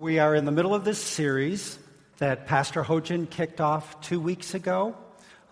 We are in the middle of this series that Pastor Hojan kicked off two weeks ago.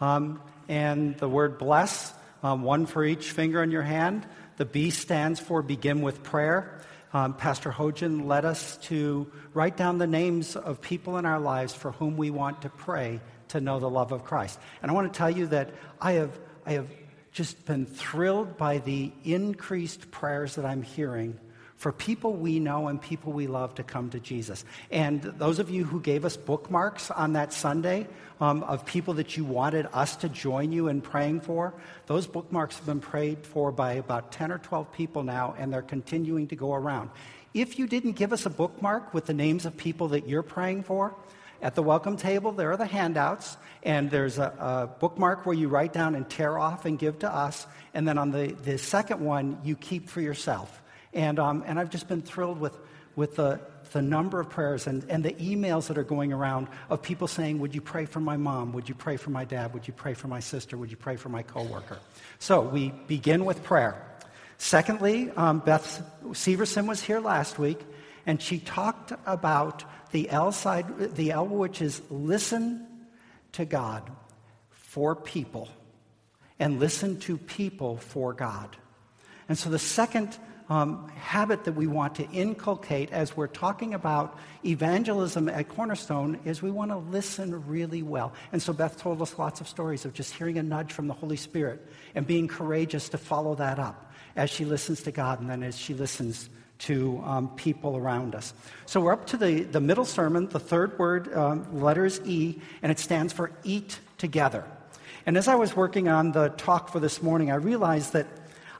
Um, and the word bless, um, one for each finger on your hand. The B stands for begin with prayer. Um, Pastor Hojan led us to write down the names of people in our lives for whom we want to pray to know the love of Christ. And I want to tell you that I have, I have just been thrilled by the increased prayers that I'm hearing for people we know and people we love to come to Jesus. And those of you who gave us bookmarks on that Sunday um, of people that you wanted us to join you in praying for, those bookmarks have been prayed for by about 10 or 12 people now, and they're continuing to go around. If you didn't give us a bookmark with the names of people that you're praying for, at the welcome table, there are the handouts, and there's a, a, bookmark where you write down and tear off and give to us. And then on the, the second one, you keep for yourself. And, um, and I've just been thrilled with, with the, the number of prayers and, and the emails that are going around of people saying, Would you pray for my mom? Would you pray for my dad? Would you pray for my sister? Would you pray for my coworker? So we begin with prayer. Secondly, um, Beth Severson was here last week, and she talked about the L side, the L which is listen to God for people, and listen to people for God. And so the second um, habit that we want to inculcate as we're talking about evangelism at Cornerstone is we want to listen really well. And so Beth told us lots of stories of just hearing a nudge from the Holy Spirit and being courageous to follow that up as she listens to God and then as she listens to um, people around us. So we're up to the, the middle sermon. The third word, um, letter is E, and it stands for eat together. And as I was working on the talk for this morning, I realized that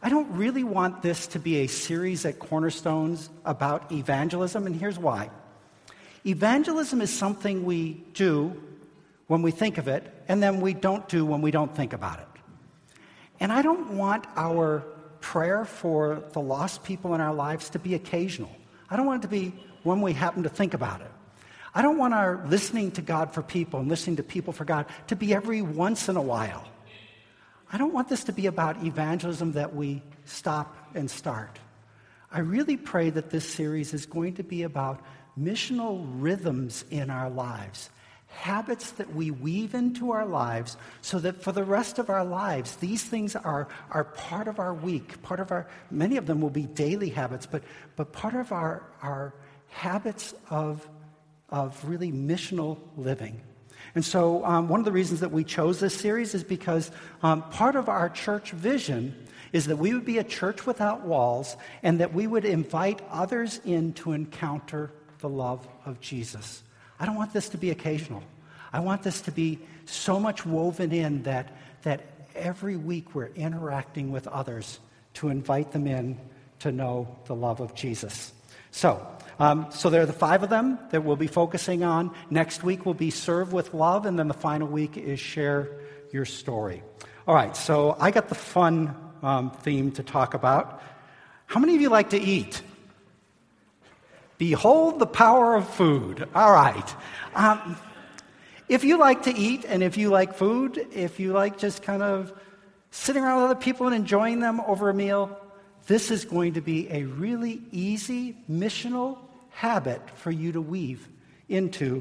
I don't really want this to be a series at Cornerstones about evangelism, and here's why. Evangelism is something we do when we think of it, and then we don't do when we don't think about it. And I don't want our prayer for the lost people in our lives to be occasional. I don't want it to be when we happen to think about it. I don't want our listening to God for people and listening to people for God to be every once in a while. I don't want this to be about evangelism that we stop and start. I really pray that this series is going to be about missional rhythms in our lives, habits that we weave into our lives so that for the rest of our lives, these things are, are part of our week, part of our, many of them will be daily habits, but, but part of our, our habits of, of really missional living. And so, um, one of the reasons that we chose this series is because um, part of our church vision is that we would be a church without walls and that we would invite others in to encounter the love of Jesus. I don't want this to be occasional. I want this to be so much woven in that, that every week we're interacting with others to invite them in to know the love of Jesus. So, um, so there are the five of them that we'll be focusing on. Next week will be serve with love, and then the final week is share your story. All right, so I got the fun um, theme to talk about. How many of you like to eat? Behold the power of food. All right. Um, if you like to eat and if you like food, if you like just kind of sitting around with other people and enjoying them over a meal, this is going to be a really easy missional habit for you to weave into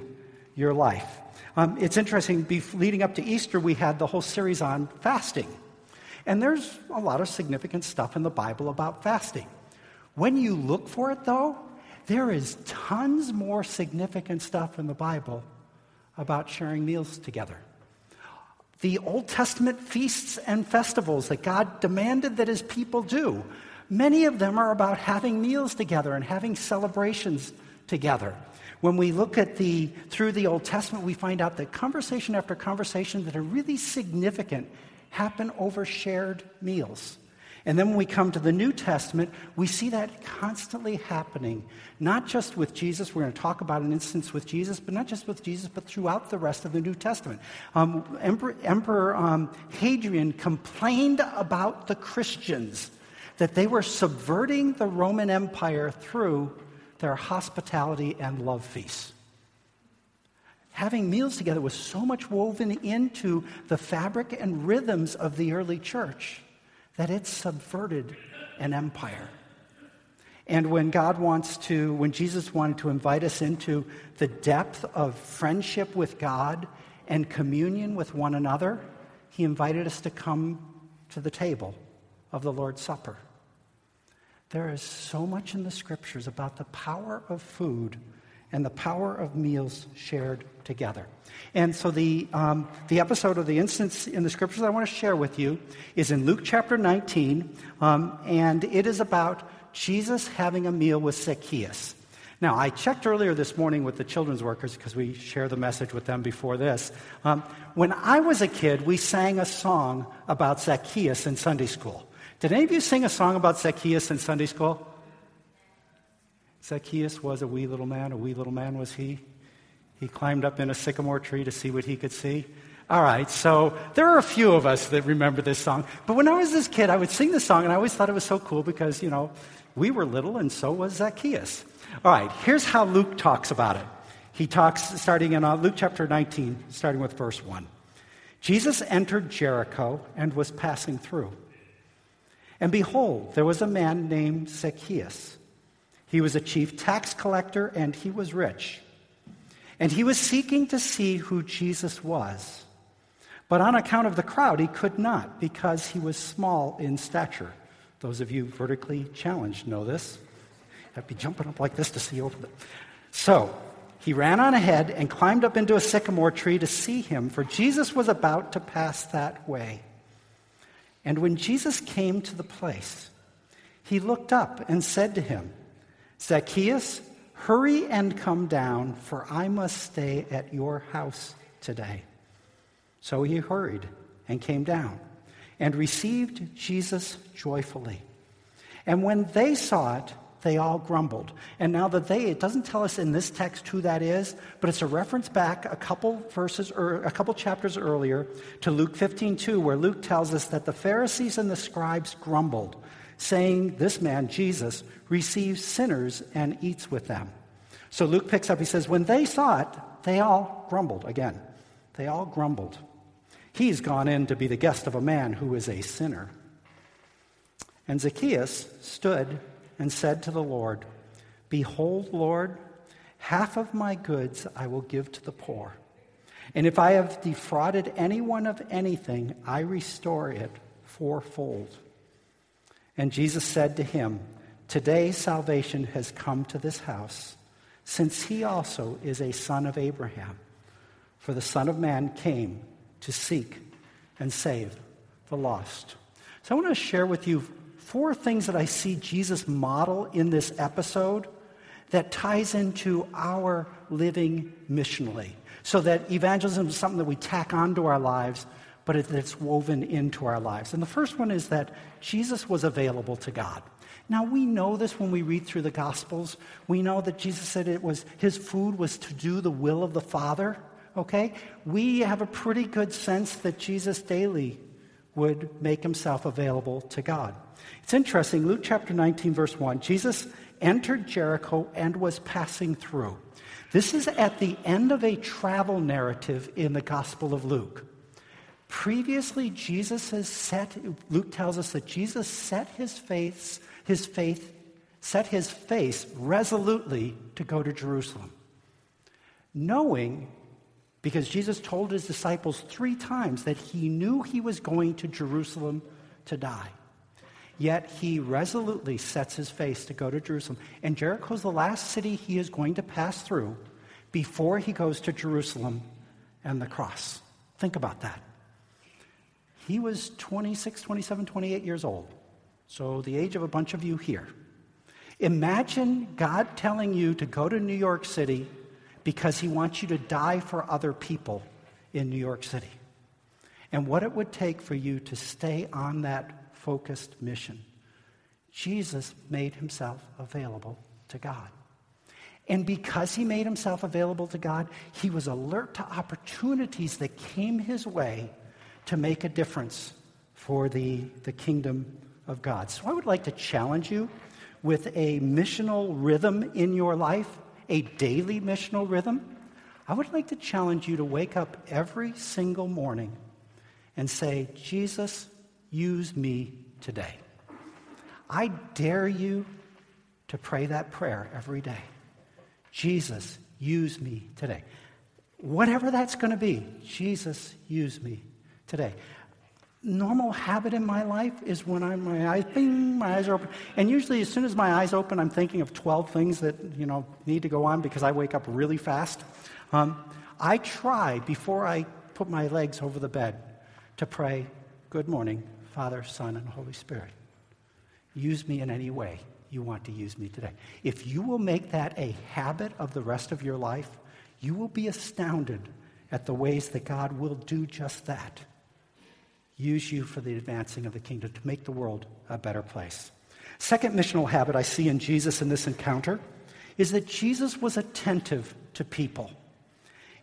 your life. Um, it's interesting, leading up to Easter, we had the whole series on fasting. And there's a lot of significant stuff in the Bible about fasting. When you look for it, though, there is tons more significant stuff in the Bible about sharing meals together. The Old Testament feasts and festivals that God demanded that his people do Many of them are about having meals together and having celebrations together. When we look at the through the Old Testament, we find out that conversation after conversation that are really significant happen over shared meals. And then when we come to the New Testament, we see that constantly happening, not just with Jesus. We're going to talk about an instance with Jesus, but not just with Jesus, but throughout the rest of the New Testament. Um, Emperor, Emperor um, Hadrian complained about the Christians that they were subverting the Roman Empire through their hospitality and love feasts. Having meals together was so much woven into the fabric and rhythms of the early church that it subverted an empire. And when God wants to, when Jesus wanted to invite us into the depth of friendship with God and communion with one another, he invited us to come to the table of the Lord's Supper. There is so much in the scriptures about the power of food and the power of meals shared together. And so the, um, the episode of the instance in the scriptures I want to share with you is in Luke chapter 19, um, and it is about Jesus having a meal with Zacchaeus. Now, I checked earlier this morning with the children's workers because we share the message with them before this. Um, when I was a kid, we sang a song about Zacchaeus in Sunday school. Did any of you sing a song about Zacchaeus in Sunday school? Zacchaeus was a wee little man, a wee little man was he. He climbed up in a sycamore tree to see what he could see. All right, so there are a few of us that remember this song. But when I was this kid, I would sing this song, and I always thought it was so cool because, you know, we were little, and so was Zacchaeus. All right, here's how Luke talks about it. He talks starting in uh, Luke chapter 19, starting with verse 1. Jesus entered Jericho and was passing through. And behold, there was a man named Zacchaeus. He was a chief tax collector and he was rich. And he was seeking to see who Jesus was. But on account of the crowd, he could not because he was small in stature. Those of you vertically challenged know this. I'd be jumping up like this to see over the. So he ran on ahead and climbed up into a sycamore tree to see him, for Jesus was about to pass that way. And when Jesus came to the place, he looked up and said to him, Zacchaeus, hurry and come down, for I must stay at your house today. So he hurried and came down and received Jesus joyfully. And when they saw it, they all grumbled. And now that they, it doesn't tell us in this text who that is, but it's a reference back a couple verses or a couple chapters earlier to Luke 15:2, where Luke tells us that the Pharisees and the scribes grumbled, saying, This man, Jesus, receives sinners and eats with them. So Luke picks up, he says, When they saw it, they all grumbled again. They all grumbled. He's gone in to be the guest of a man who is a sinner. And Zacchaeus stood and said to the Lord, Behold, Lord, half of my goods I will give to the poor. And if I have defrauded anyone of anything, I restore it fourfold. And Jesus said to him, Today salvation has come to this house, since he also is a son of Abraham. For the Son of Man came to seek and save the lost. So I want to share with you four things that I see Jesus model in this episode that ties into our living missionally. So that evangelism is something that we tack onto our lives, but it's woven into our lives. And the first one is that Jesus was available to God. Now we know this when we read through the Gospels. We know that Jesus said it was his food was to do the will of the Father. Okay? We have a pretty good sense that Jesus daily would make himself available to God. It's interesting, Luke chapter 19, verse 1, Jesus entered Jericho and was passing through. This is at the end of a travel narrative in the Gospel of Luke. Previously, Jesus has set, Luke tells us that Jesus set his face, his faith, set his face resolutely to go to Jerusalem, knowing because Jesus told his disciples three times that he knew he was going to Jerusalem to die. Yet he resolutely sets his face to go to Jerusalem. And Jericho is the last city he is going to pass through before he goes to Jerusalem and the cross. Think about that. He was 26, 27, 28 years old. So the age of a bunch of you here. Imagine God telling you to go to New York City because he wants you to die for other people in New York City. And what it would take for you to stay on that focused mission. Jesus made himself available to God. And because he made himself available to God, he was alert to opportunities that came his way to make a difference for the, the kingdom of God. So I would like to challenge you with a missional rhythm in your life, a daily missional rhythm. I would like to challenge you to wake up every single morning and say, Jesus, use me today. I dare you to pray that prayer every day. Jesus, use me today. Whatever that's going to be, Jesus, use me today. Normal habit in my life is when I'm my eyes, bing, my eyes are open, and usually as soon as my eyes open, I'm thinking of 12 things that you know need to go on because I wake up really fast. Um, I try before I put my legs over the bed to pray, "Good morning, Father, Son, and Holy Spirit. Use me in any way you want to use me today. If you will make that a habit of the rest of your life, you will be astounded at the ways that God will do just that. Use you for the advancing of the kingdom to make the world a better place. Second missional habit I see in Jesus in this encounter is that Jesus was attentive to people.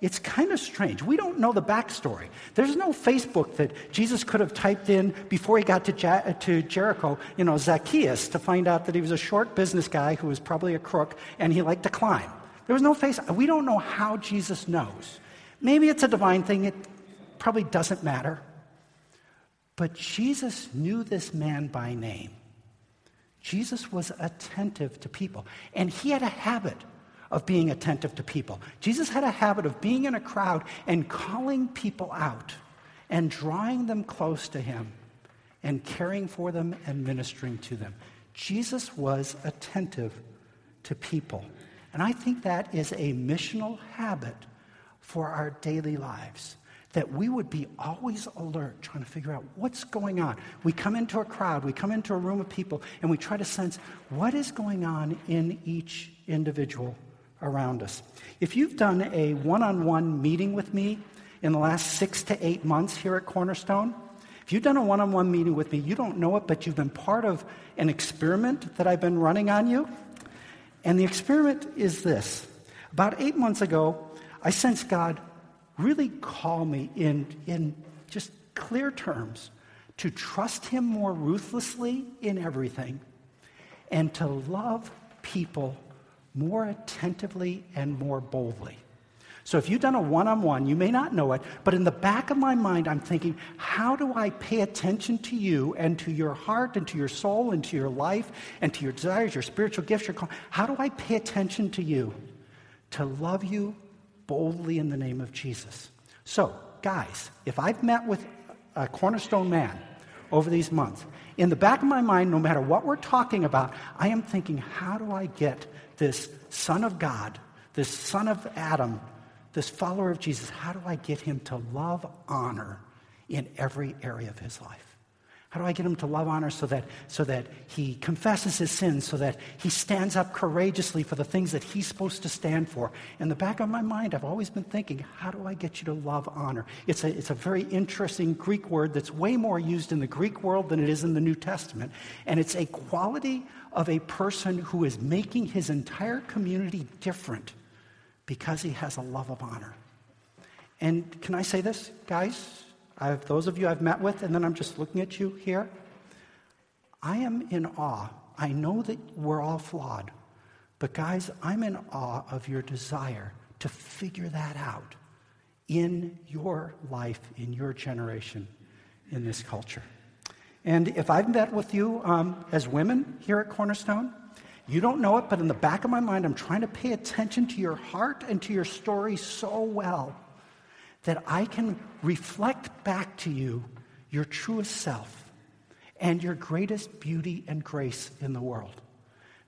It's kind of strange. We don't know the backstory. There's no Facebook that Jesus could have typed in before he got to, ja- to Jericho, you know, Zacchaeus, to find out that he was a short business guy who was probably a crook and he liked to climb. There was no face. We don't know how Jesus knows. Maybe it's a divine thing. It probably doesn't matter. But Jesus knew this man by name. Jesus was attentive to people. And he had a habit of being attentive to people. Jesus had a habit of being in a crowd and calling people out and drawing them close to him and caring for them and ministering to them. Jesus was attentive to people. And I think that is a missional habit for our daily lives. That we would be always alert, trying to figure out what's going on. We come into a crowd, we come into a room of people, and we try to sense what is going on in each individual around us. If you've done a one on one meeting with me in the last six to eight months here at Cornerstone, if you've done a one on one meeting with me, you don't know it, but you've been part of an experiment that I've been running on you. And the experiment is this about eight months ago, I sensed God really call me in, in just clear terms to trust Him more ruthlessly in everything and to love people more attentively and more boldly. So if you've done a one on one, you may not know it, but in the back of my mind, I'm thinking, how do I pay attention to you and to your heart and to your soul and to your life and to your desires, your spiritual gifts, your call? How do I pay attention to you to love you boldly in the name of Jesus? So, guys, if I've met with a cornerstone man over these months, in the back of my mind, no matter what we're talking about, I am thinking, how do I get this Son of God, this Son of Adam, this follower of Jesus, how do I get him to love honor in every area of his life? How do I get him to love honor so that, so that he confesses his sins, so that he stands up courageously for the things that he's supposed to stand for? In the back of my mind, I've always been thinking, how do I get you to love honor? It's a, it's a very interesting Greek word that's way more used in the Greek world than it is in the New Testament. And it's a quality of a person who is making his entire community different because he has a love of honor. And can I say this, guys? I have those of you I've met with, and then I'm just looking at you here. I am in awe. I know that we're all flawed, but guys, I'm in awe of your desire to figure that out in your life, in your generation, in this culture. And if I've met with you um, as women here at Cornerstone, you don't know it, but in the back of my mind, I'm trying to pay attention to your heart and to your story so well that I can reflect back to you your truest self and your greatest beauty and grace in the world.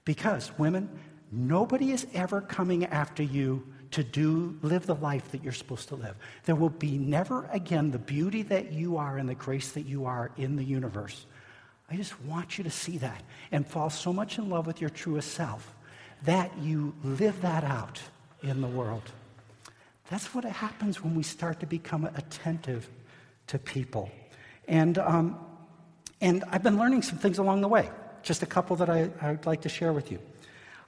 Because, women, nobody is ever coming after you to do live the life that you're supposed to live. There will be never again the beauty that you are and the grace that you are in the universe. I just want you to see that and fall so much in love with your truest self that you live that out in the world. That's what happens when we start to become attentive to people. And, um, and I've been learning some things along the way, just a couple that I, I'd like to share with you.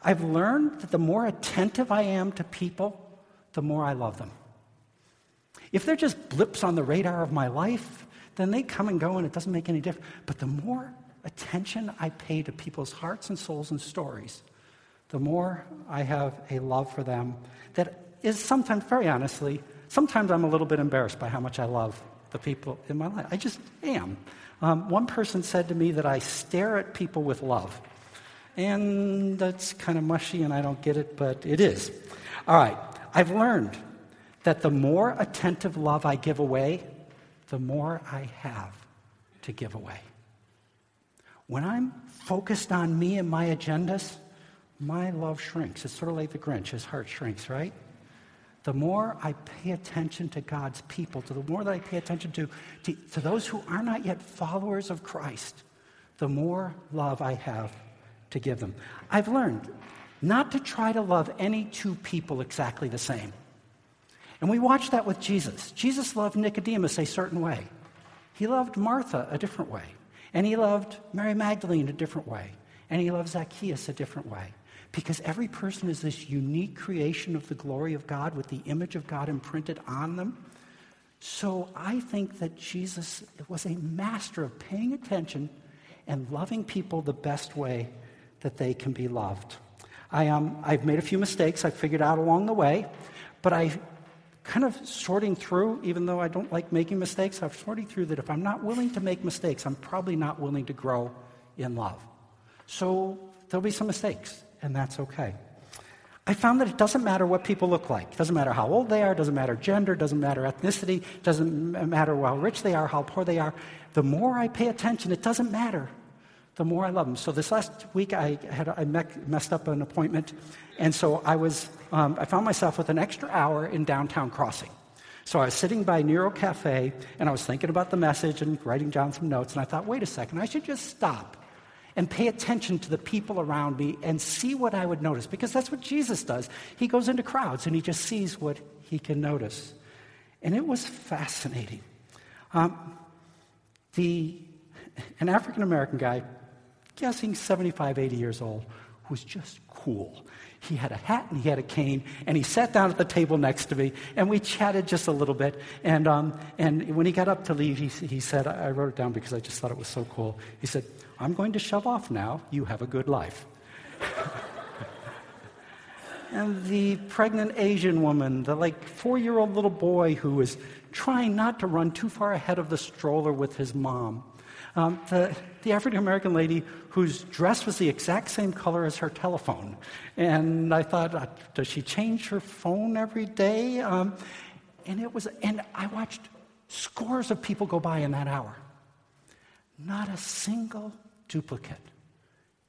I've learned that the more attentive I am to people, the more I love them. If they're just blips on the radar of my life, then they come and go and it doesn't make any difference. But the more attention I pay to people's hearts and souls and stories, the more I have a love for them that is sometimes, very honestly, sometimes I'm a little bit embarrassed by how much I love the people in my life. I just am. Um, one person said to me that I stare at people with love. And that's kind of mushy and I don't get it, but it is. All right, I've learned that the more attentive love I give away, the more I have to give away. When I'm focused on me and my agendas, my love shrinks. It's sort of like the Grinch, his heart shrinks, right? The more I pay attention to God's people, to the more that I pay attention to, to, to those who are not yet followers of Christ, the more love I have to give them. I've learned not to try to love any two people exactly the same. And we watch that with Jesus. Jesus loved Nicodemus a certain way. He loved Martha a different way. And he loved Mary Magdalene a different way. And he loved Zacchaeus a different way. Because every person is this unique creation of the glory of God with the image of God imprinted on them. So I think that Jesus was a master of paying attention and loving people the best way that they can be loved. I, um, I've made a few mistakes I figured out along the way, but I kind of sorting through, even though I don't like making mistakes, I'm sorting through that if I'm not willing to make mistakes, I'm probably not willing to grow in love. So there'll be some mistakes, and that's okay. I found that it doesn't matter what people look like. It doesn't matter how old they are, doesn't matter gender, doesn't matter ethnicity, doesn't matter how rich they are, how poor they are. The more I pay attention, it doesn't matter the more I love them. So this last week, I had I messed up an appointment, and so I was um, I found myself with an extra hour in downtown Crossing. So I was sitting by Nero Cafe, and I was thinking about the message and writing down some notes, and I thought, wait a second, I should just stop and pay attention to the people around me and see what I would notice, because that's what Jesus does. He goes into crowds and he just sees what he can notice, and it was fascinating. Um, the an African American guy guessing 75, 80 years old, was just cool. He had a hat and he had a cane, and he sat down at the table next to me, and we chatted just a little bit. And, um, and when he got up to leave, he, he said, I wrote it down because I just thought it was so cool. He said, I'm going to shove off now. You have a good life. and the pregnant Asian woman, the like four year old little boy who was trying not to run too far ahead of the stroller with his mom. Um, the, the African American lady whose dress was the exact same color as her telephone. And I thought, uh, does she change her phone every day? Um, and it was, and I watched scores of people go by in that hour. Not a single duplicate.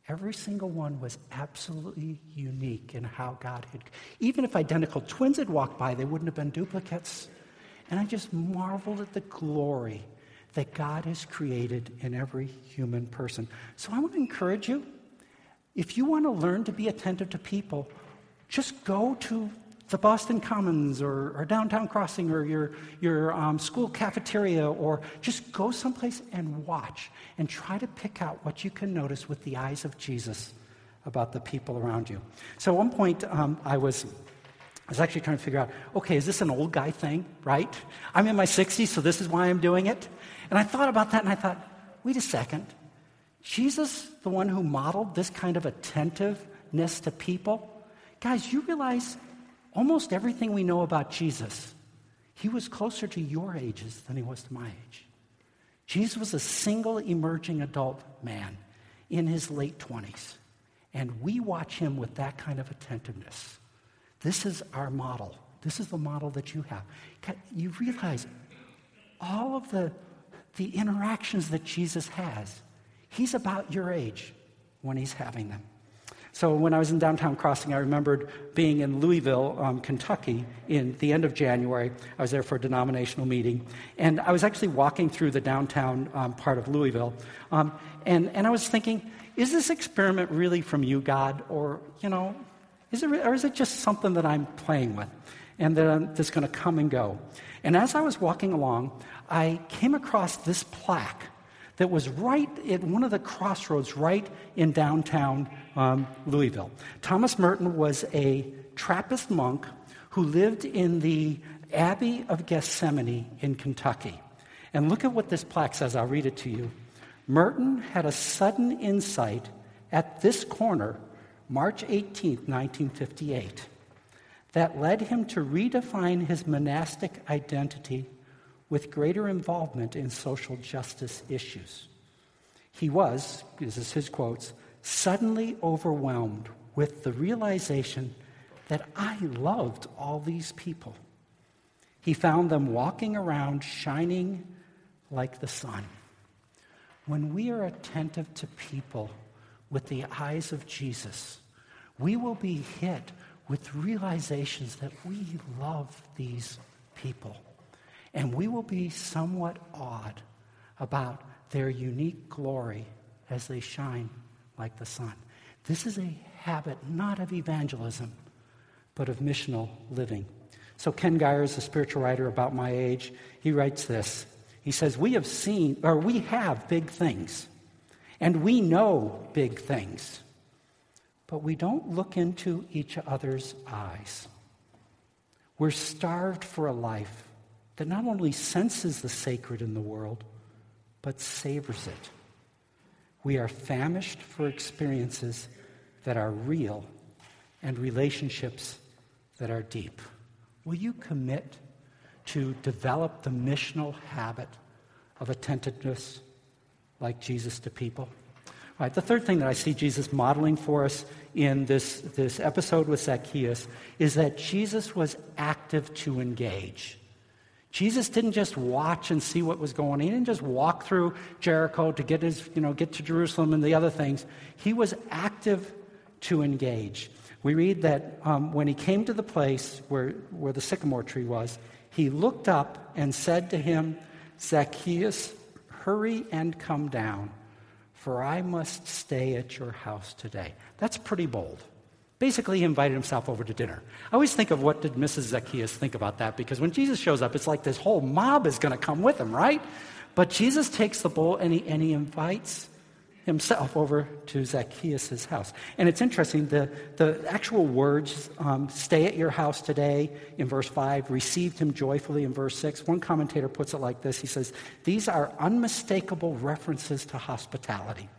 Every single one was absolutely unique in how God had. Even if identical twins had walked by, they wouldn't have been duplicates. And I just marveled at the glory that God has created in every human person. So I want to encourage you if you want to learn to be attentive to people, just go to the Boston Commons or, or downtown crossing or your, your um, school cafeteria or just go someplace and watch and try to pick out what you can notice with the eyes of Jesus about the people around you. So at one point, um, I was I was actually trying to figure out okay, is this an old guy thing, right? I'm in my 60s, so this is why I'm doing it. And I thought about that and I thought, wait a second. Jesus, the one who modeled this kind of attentiveness to people, guys, you realize almost everything we know about Jesus, he was closer to your ages than he was to my age. Jesus was a single emerging adult man in his late 20s. And we watch him with that kind of attentiveness. This is our model. This is the model that you have. You realize all of the the interactions that Jesus has. He's about your age when he's having them. So when I was in downtown Crossing, I remembered being in Louisville, um, Kentucky, in the end of January. I was there for a denominational meeting, and I was actually walking through the downtown um, part of Louisville, um, and and I was thinking, is this experiment really from you, God, or you know, is it or is it just something that I'm playing with, and that I'm just going to come and go? And as I was walking along, I came across this plaque that was right at one of the crossroads right in downtown um, Louisville. Thomas Merton was a Trappist monk who lived in the Abbey of Gethsemani in Kentucky. And look at what this plaque says. I'll read it to you. Merton had a sudden insight at this corner, March 18, 1958, that led him to redefine his monastic identity with greater involvement in social justice issues. He was, this is his quotes, suddenly overwhelmed with the realization that I loved all these people. He found them walking around shining like the sun. When we are attentive to people with the eyes of Jesus, we will be hit with realizations that we love these people. And we will be somewhat awed about their unique glory as they shine like the sun. This is a habit not of evangelism, but of missional living. So Ken Gire is a spiritual writer about my age. He writes this. He says, We have seen, or we have big things, and we know big things, but we don't look into each other's eyes. We're starved for a life that not only senses the sacred in the world, but savors it. We are famished for experiences that are real and relationships that are deep. Will you commit to develop the missional habit of attentiveness like Jesus to people? Right, the third thing that I see Jesus modeling for us in this, this episode with Zacchaeus is that Jesus was active to engage. Jesus didn't just watch and see what was going on. He didn't just walk through Jericho to get his, you know, get to Jerusalem and the other things. He was active to engage. We read that um, when he came to the place where, where the sycamore tree was, he looked up and said to him, Zacchaeus, hurry and come down, for I must stay at your house today. That's pretty bold. Basically, he invited himself over to dinner. I always think of what did Mrs. Zacchaeus think about that because when Jesus shows up, it's like this whole mob is going to come with him, right? But Jesus takes the bowl and he, and he invites himself over to Zacchaeus' house. And it's interesting, the, the actual words, um, stay at your house today in verse 5, received him joyfully in verse 6. One commentator puts it like this He says, These are unmistakable references to hospitality.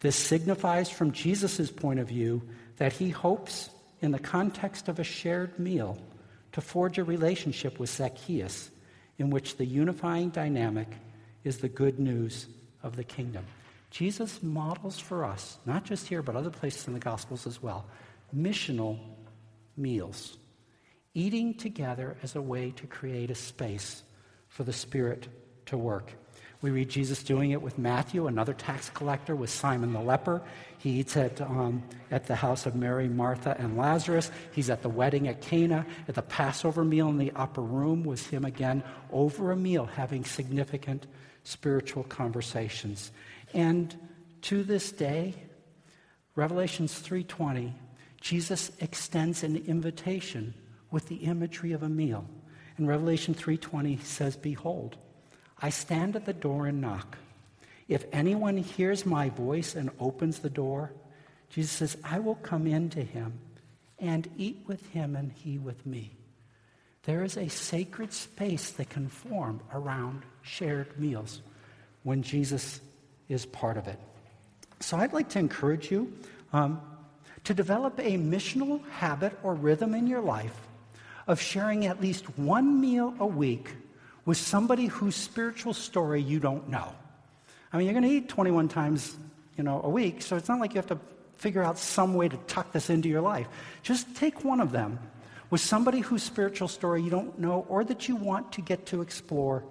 This signifies, from Jesus' point of view, that he hopes, in the context of a shared meal, to forge a relationship with Zacchaeus in which the unifying dynamic is the good news of the kingdom. Jesus models for us, not just here, but other places in the Gospels as well, missional meals. Eating together as a way to create a space for the Spirit to work. We read Jesus doing it with Matthew, another tax collector, with Simon the leper. He eats at, um, at the house of Mary, Martha, and Lazarus. He's at the wedding at Cana. At the Passover meal in the upper room was him again over a meal having significant spiritual conversations. And to this day, Revelations 3:20, Jesus extends an invitation with the imagery of a meal. In Revelation 3:20 he says, "Behold, I stand at the door and knock. If anyone hears my voice and opens the door, Jesus says, I will come in to him and eat with him and he with me. There is a sacred space that can form around shared meals when Jesus is part of it. So I'd like to encourage you um, to develop a missional habit or rhythm in your life of sharing at least one meal a week with somebody whose spiritual story you don't know. I mean, you're going to eat 21 times, you know, a week, so it's not like you have to figure out some way to tuck this into your life. Just take one of them with somebody whose spiritual story you don't know or that you want to get to explore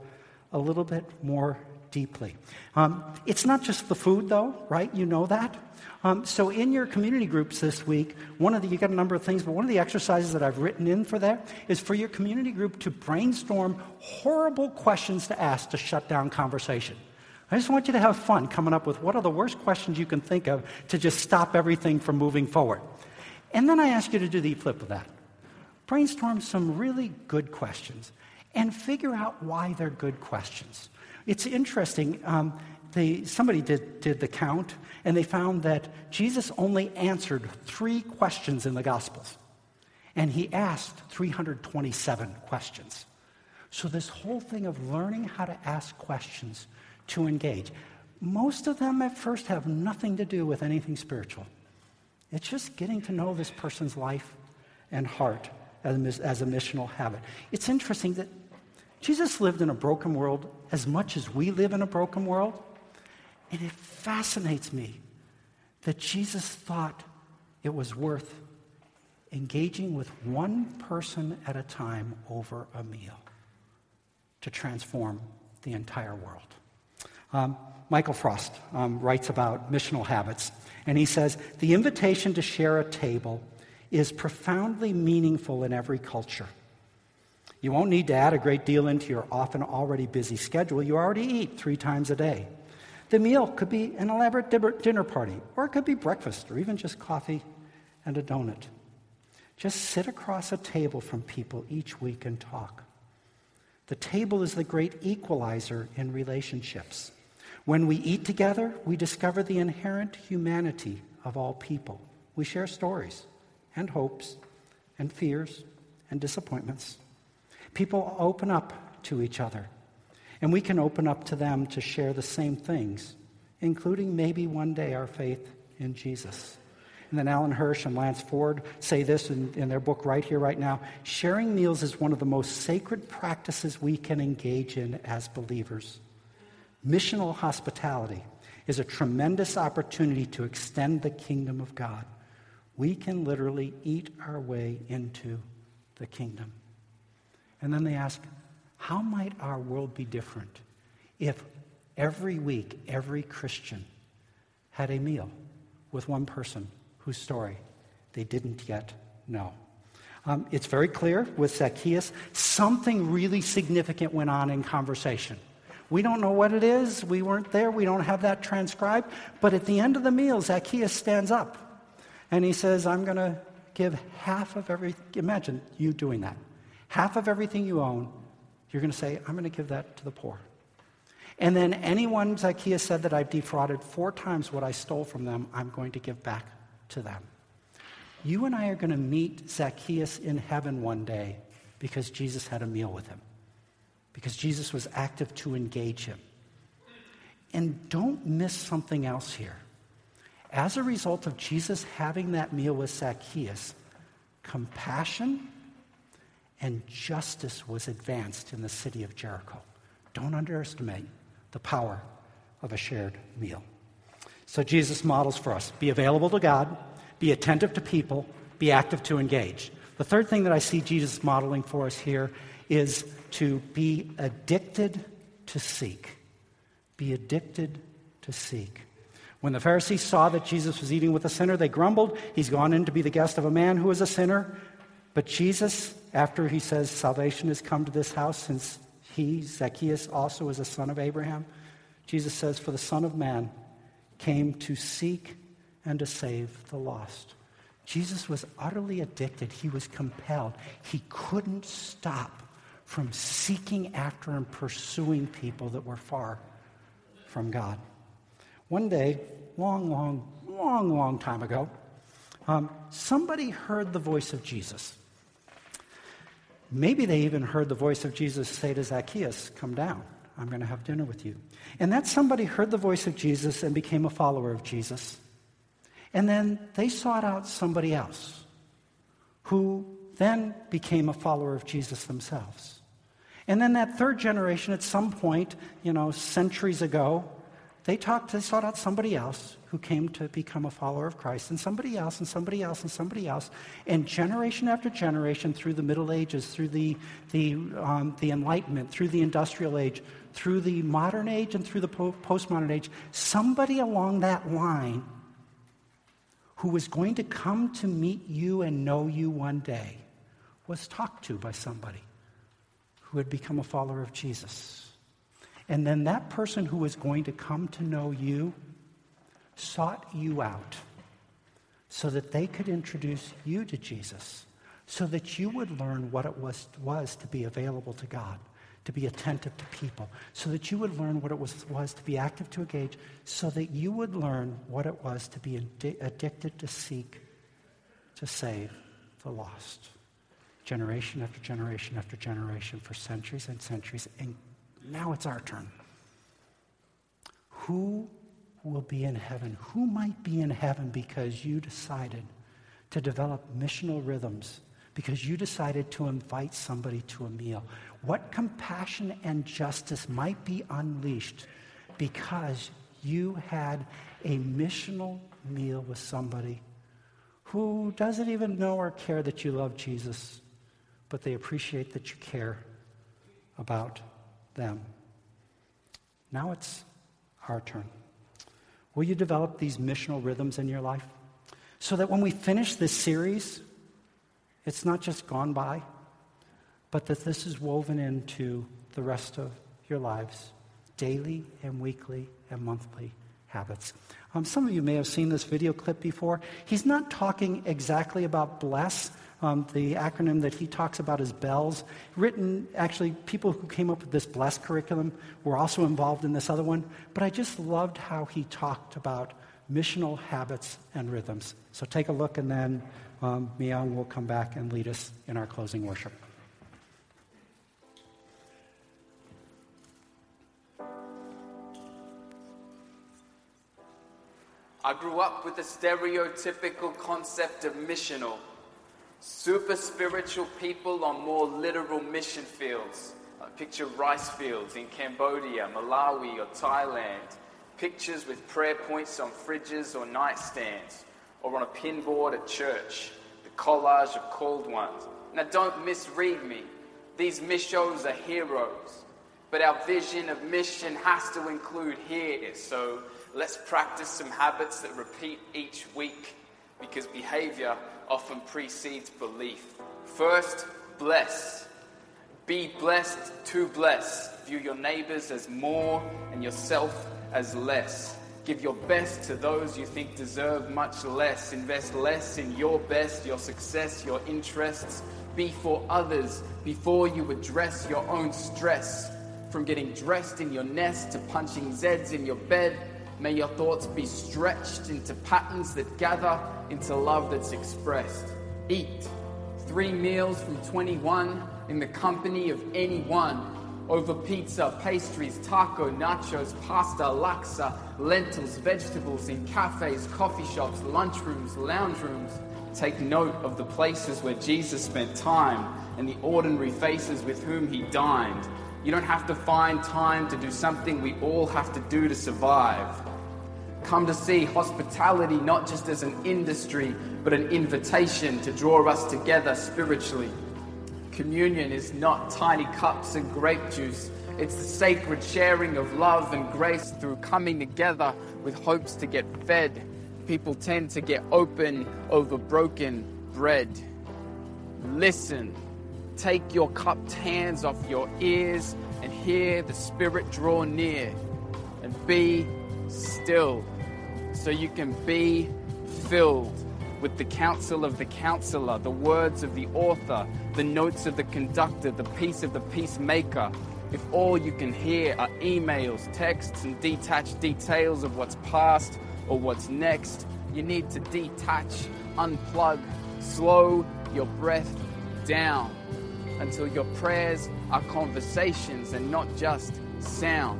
a little bit more deeply. Um, it's not just the food, though, right? You know that. Um, so in your community groups this week, one of the you got a number of things, but one of the exercises that I've written in for that is for your community group to brainstorm horrible questions to ask to shut down conversation. I just want you to have fun coming up with what are the worst questions you can think of to just stop everything from moving forward. And then I ask you to do the flip of that. Brainstorm some really good questions and figure out why they're good questions. It's interesting. Um, they, somebody did, did the count, and they found that Jesus only answered three questions in the Gospels. And he asked 327 questions. So, this whole thing of learning how to ask questions to engage, most of them at first have nothing to do with anything spiritual. It's just getting to know this person's life and heart as, as a missional habit. It's interesting that Jesus lived in a broken world as much as we live in a broken world. And it fascinates me that Jesus thought it was worth engaging with one person at a time over a meal to transform the entire world. Um, Michael Frost um, writes about missional habits, and he says the invitation to share a table is profoundly meaningful in every culture. You won't need to add a great deal into your often already busy schedule. You already eat three times a day. The meal could be an elaborate dinner party, or it could be breakfast, or even just coffee and a donut. Just sit across a table from people each week and talk. The table is the great equalizer in relationships. When we eat together, we discover the inherent humanity of all people. We share stories and hopes and fears and disappointments. People open up to each other, and we can open up to them to share the same things, including maybe one day our faith in Jesus. And then Alan Hirsch and Lance Ford say this in, in, their book right here, right now. Sharing meals is one of the most sacred practices we can engage in as believers. Missional hospitality is a tremendous opportunity to extend the kingdom of God. We can literally eat our way into the kingdom. And then they ask, how might our world be different if every week every Christian had a meal with one person whose story they didn't yet know. Um, it's very clear with Zacchaeus, something really significant went on in conversation. We don't know what it is. We weren't there. We don't have that transcribed. But at the end of the meal, Zacchaeus stands up and he says, I'm going to give half of everything. Imagine you doing that. Half of everything you own, you're going to say, I'm going to give that to the poor. And then anyone, Zacchaeus said, that I've defrauded four times what I stole from them, I'm going to give back to them. You and I are going to meet Zacchaeus in heaven one day because Jesus had a meal with him, because Jesus was active to engage him. And don't miss something else here. As a result of Jesus having that meal with Zacchaeus, compassion and justice was advanced in the city of Jericho. Don't underestimate the power of a shared meal. So Jesus models for us be available to God, be attentive to people, be active to engage. The third thing that I see Jesus modeling for us here is to be addicted to seek. Be addicted to seek. When the Pharisees saw that Jesus was eating with a sinner, they grumbled. He's gone in to be the guest of a man who is a sinner. But Jesus, after he says salvation has come to this house, since he, Zacchaeus, also is a son of Abraham, Jesus says, For the Son of Man came to seek and to save the lost. Jesus was utterly addicted. He was compelled. He couldn't stop from seeking after and pursuing people that were far from God. One day, long, long, long, long time ago, um, somebody heard the voice of Jesus. Maybe they even heard the voice of Jesus say to Zacchaeus, Come down. I'm going to have dinner with you. And that somebody heard the voice of Jesus and became a follower of Jesus. And then they sought out somebody else who then became a follower of Jesus themselves. And then that third generation, at some point, you know, centuries ago, they talked, they sought out somebody else who came to become a follower of Christ, and somebody else, and somebody else, and somebody else. And generation after generation, through the Middle Ages, through the, the, um, the Enlightenment, through the Industrial Age, through the modern age, and through the po- postmodern age, somebody along that line who was going to come to meet you and know you one day was talked to by somebody who had become a follower of Jesus. And then that person who was going to come to know you sought you out so that they could introduce you to Jesus, so that you would learn what it was, was to be available to God, to be attentive to people, so that you would learn what it was, was to be active to engage, so that you would learn what it was to be addicted to seek, to save the lost. Generation after generation after generation for centuries and centuries, and now it's our turn. Who will be in heaven? Who might be in heaven because you decided to develop missional rhythms, because you decided to invite somebody to a meal? What compassion and justice might be unleashed because you had a missional meal with somebody who doesn't even know or care that you love Jesus, but they appreciate that you care about them. Now it's our turn. Will you develop these missional rhythms in your life so that when we finish this series, it's not just gone by, but that this is woven into the rest of your lives, daily and weekly and monthly habits. Um, some of you may have seen this video clip before. He's not talking exactly about bless. Um, the acronym that he talks about is BELLS. Written, actually, people who came up with this BLESS curriculum were also involved in this other one. But I just loved how he talked about missional habits and rhythms. So take a look, and then um, Myung will come back and lead us in our closing worship. I grew up with the stereotypical concept of missional. Super spiritual people on more literal mission fields. I picture rice fields in Cambodia, Malawi, or Thailand. Pictures with prayer points on fridges or nightstands, or on a pinboard at church. The collage of called ones. Now, don't misread me. These missions are heroes. But our vision of mission has to include here. So let's practice some habits that repeat each week because behavior often precedes belief. First, bless. Be blessed to bless. View your neighbors as more and yourself as less. Give your best to those you think deserve much less. Invest less in your best, your success, your interests. Be for others before you address your own stress. From getting dressed in your nest to punching Zeds in your bed, May your thoughts be stretched into patterns that gather into love that's expressed. Eat three meals from 21 in the company of anyone over pizza, pastries, taco, nachos, pasta, laksa, lentils, vegetables in cafes, coffee shops, lunchrooms, lounge rooms. Take note of the places where Jesus spent time and the ordinary faces with whom he dined. You don't have to find time to do something we all have to do to survive come to see hospitality not just as an industry, but an invitation to draw us together spiritually. Communion is not tiny cups and grape juice. It's the sacred sharing of love and grace through coming together with hopes to get fed. People tend to get open over broken bread. Listen. Take your cupped hands off your ears and hear the Spirit draw near. And be still so you can be filled with the counsel of the counselor, the words of the author, the notes of the conductor, the peace of the peacemaker. If all you can hear are emails, texts, and detached details of what's past or what's next, you need to detach, unplug, slow your breath down until your prayers are conversations and not just sound.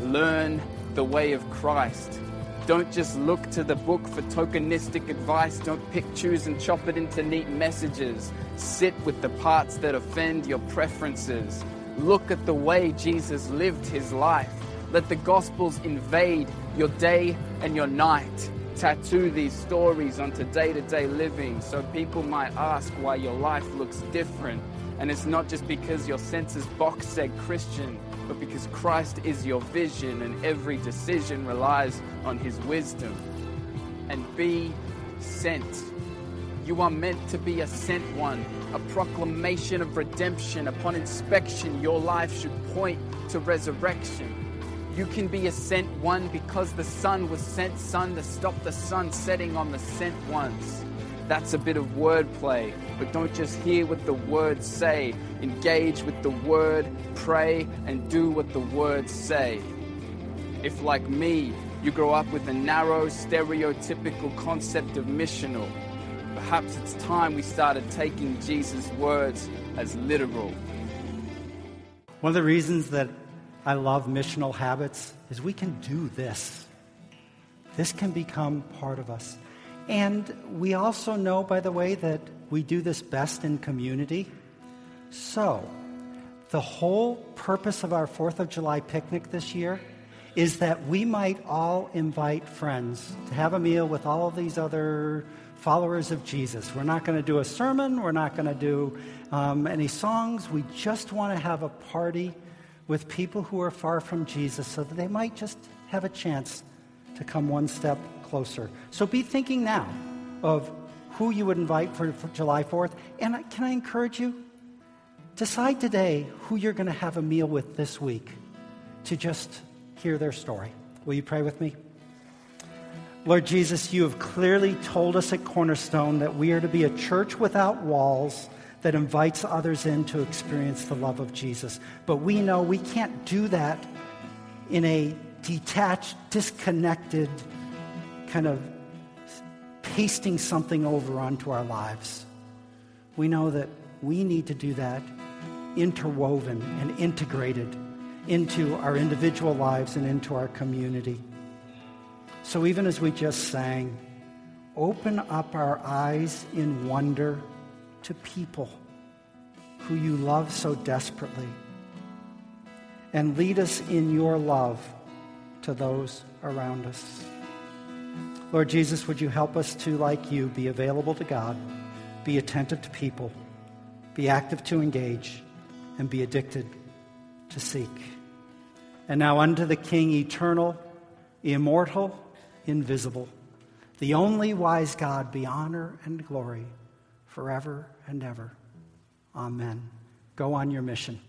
Learn the way of Christ. Don't just look to the book for tokenistic advice. Don't pick, choose, and chop it into neat messages. Sit with the parts that offend your preferences. Look at the way Jesus lived his life. Let the Gospels invade your day and your night. Tattoo these stories onto day to day living so people might ask why your life looks different. And it's not just because your census box said Christian, but because Christ is your vision and every decision relies on his wisdom. And be sent. You are meant to be a sent one, a proclamation of redemption. Upon inspection, your life should point to resurrection. You can be a sent one because the Son was sent sun to stop the sun setting on the sent ones. That's a bit of wordplay, but don't just hear what the words say. Engage with the word, pray, and do what the words say. If, like me, you grow up with a narrow, stereotypical concept of missional, perhaps it's time we started taking Jesus' words as literal. One of the reasons that I love missional habits is we can do this. This can become part of us. And we also know, by the way, that we do this best in community. So, the whole purpose of our 4th of July picnic this year is that we might all invite friends to have a meal with all of these other followers of Jesus. We're not going to do a sermon, we're not going to do um, any songs. We just want to have a party with people who are far from Jesus so that they might just have a chance to come one step closer. So be thinking now of who you would invite for, for July 4th. And can I encourage you? Decide today who you're going to have a meal with this week to just hear their story. Will you pray with me? Lord Jesus, you have clearly told us at Cornerstone that we are to be a church without walls that invites others in to experience the love of Jesus. But we know we can't do that in a detached, disconnected, kind of pasting something over onto our lives. We know that we need to do that interwoven and integrated into our individual lives and into our community. So even as we just sang, open up our eyes in wonder to people who you love so desperately and lead us in your love to those around us. Lord Jesus, would you help us to, like you, be available to God, be attentive to people, be active to engage, and be addicted to seek. And now unto the King, eternal, immortal, invisible, the only wise God, be honor and glory forever and ever. Amen. Go on your mission.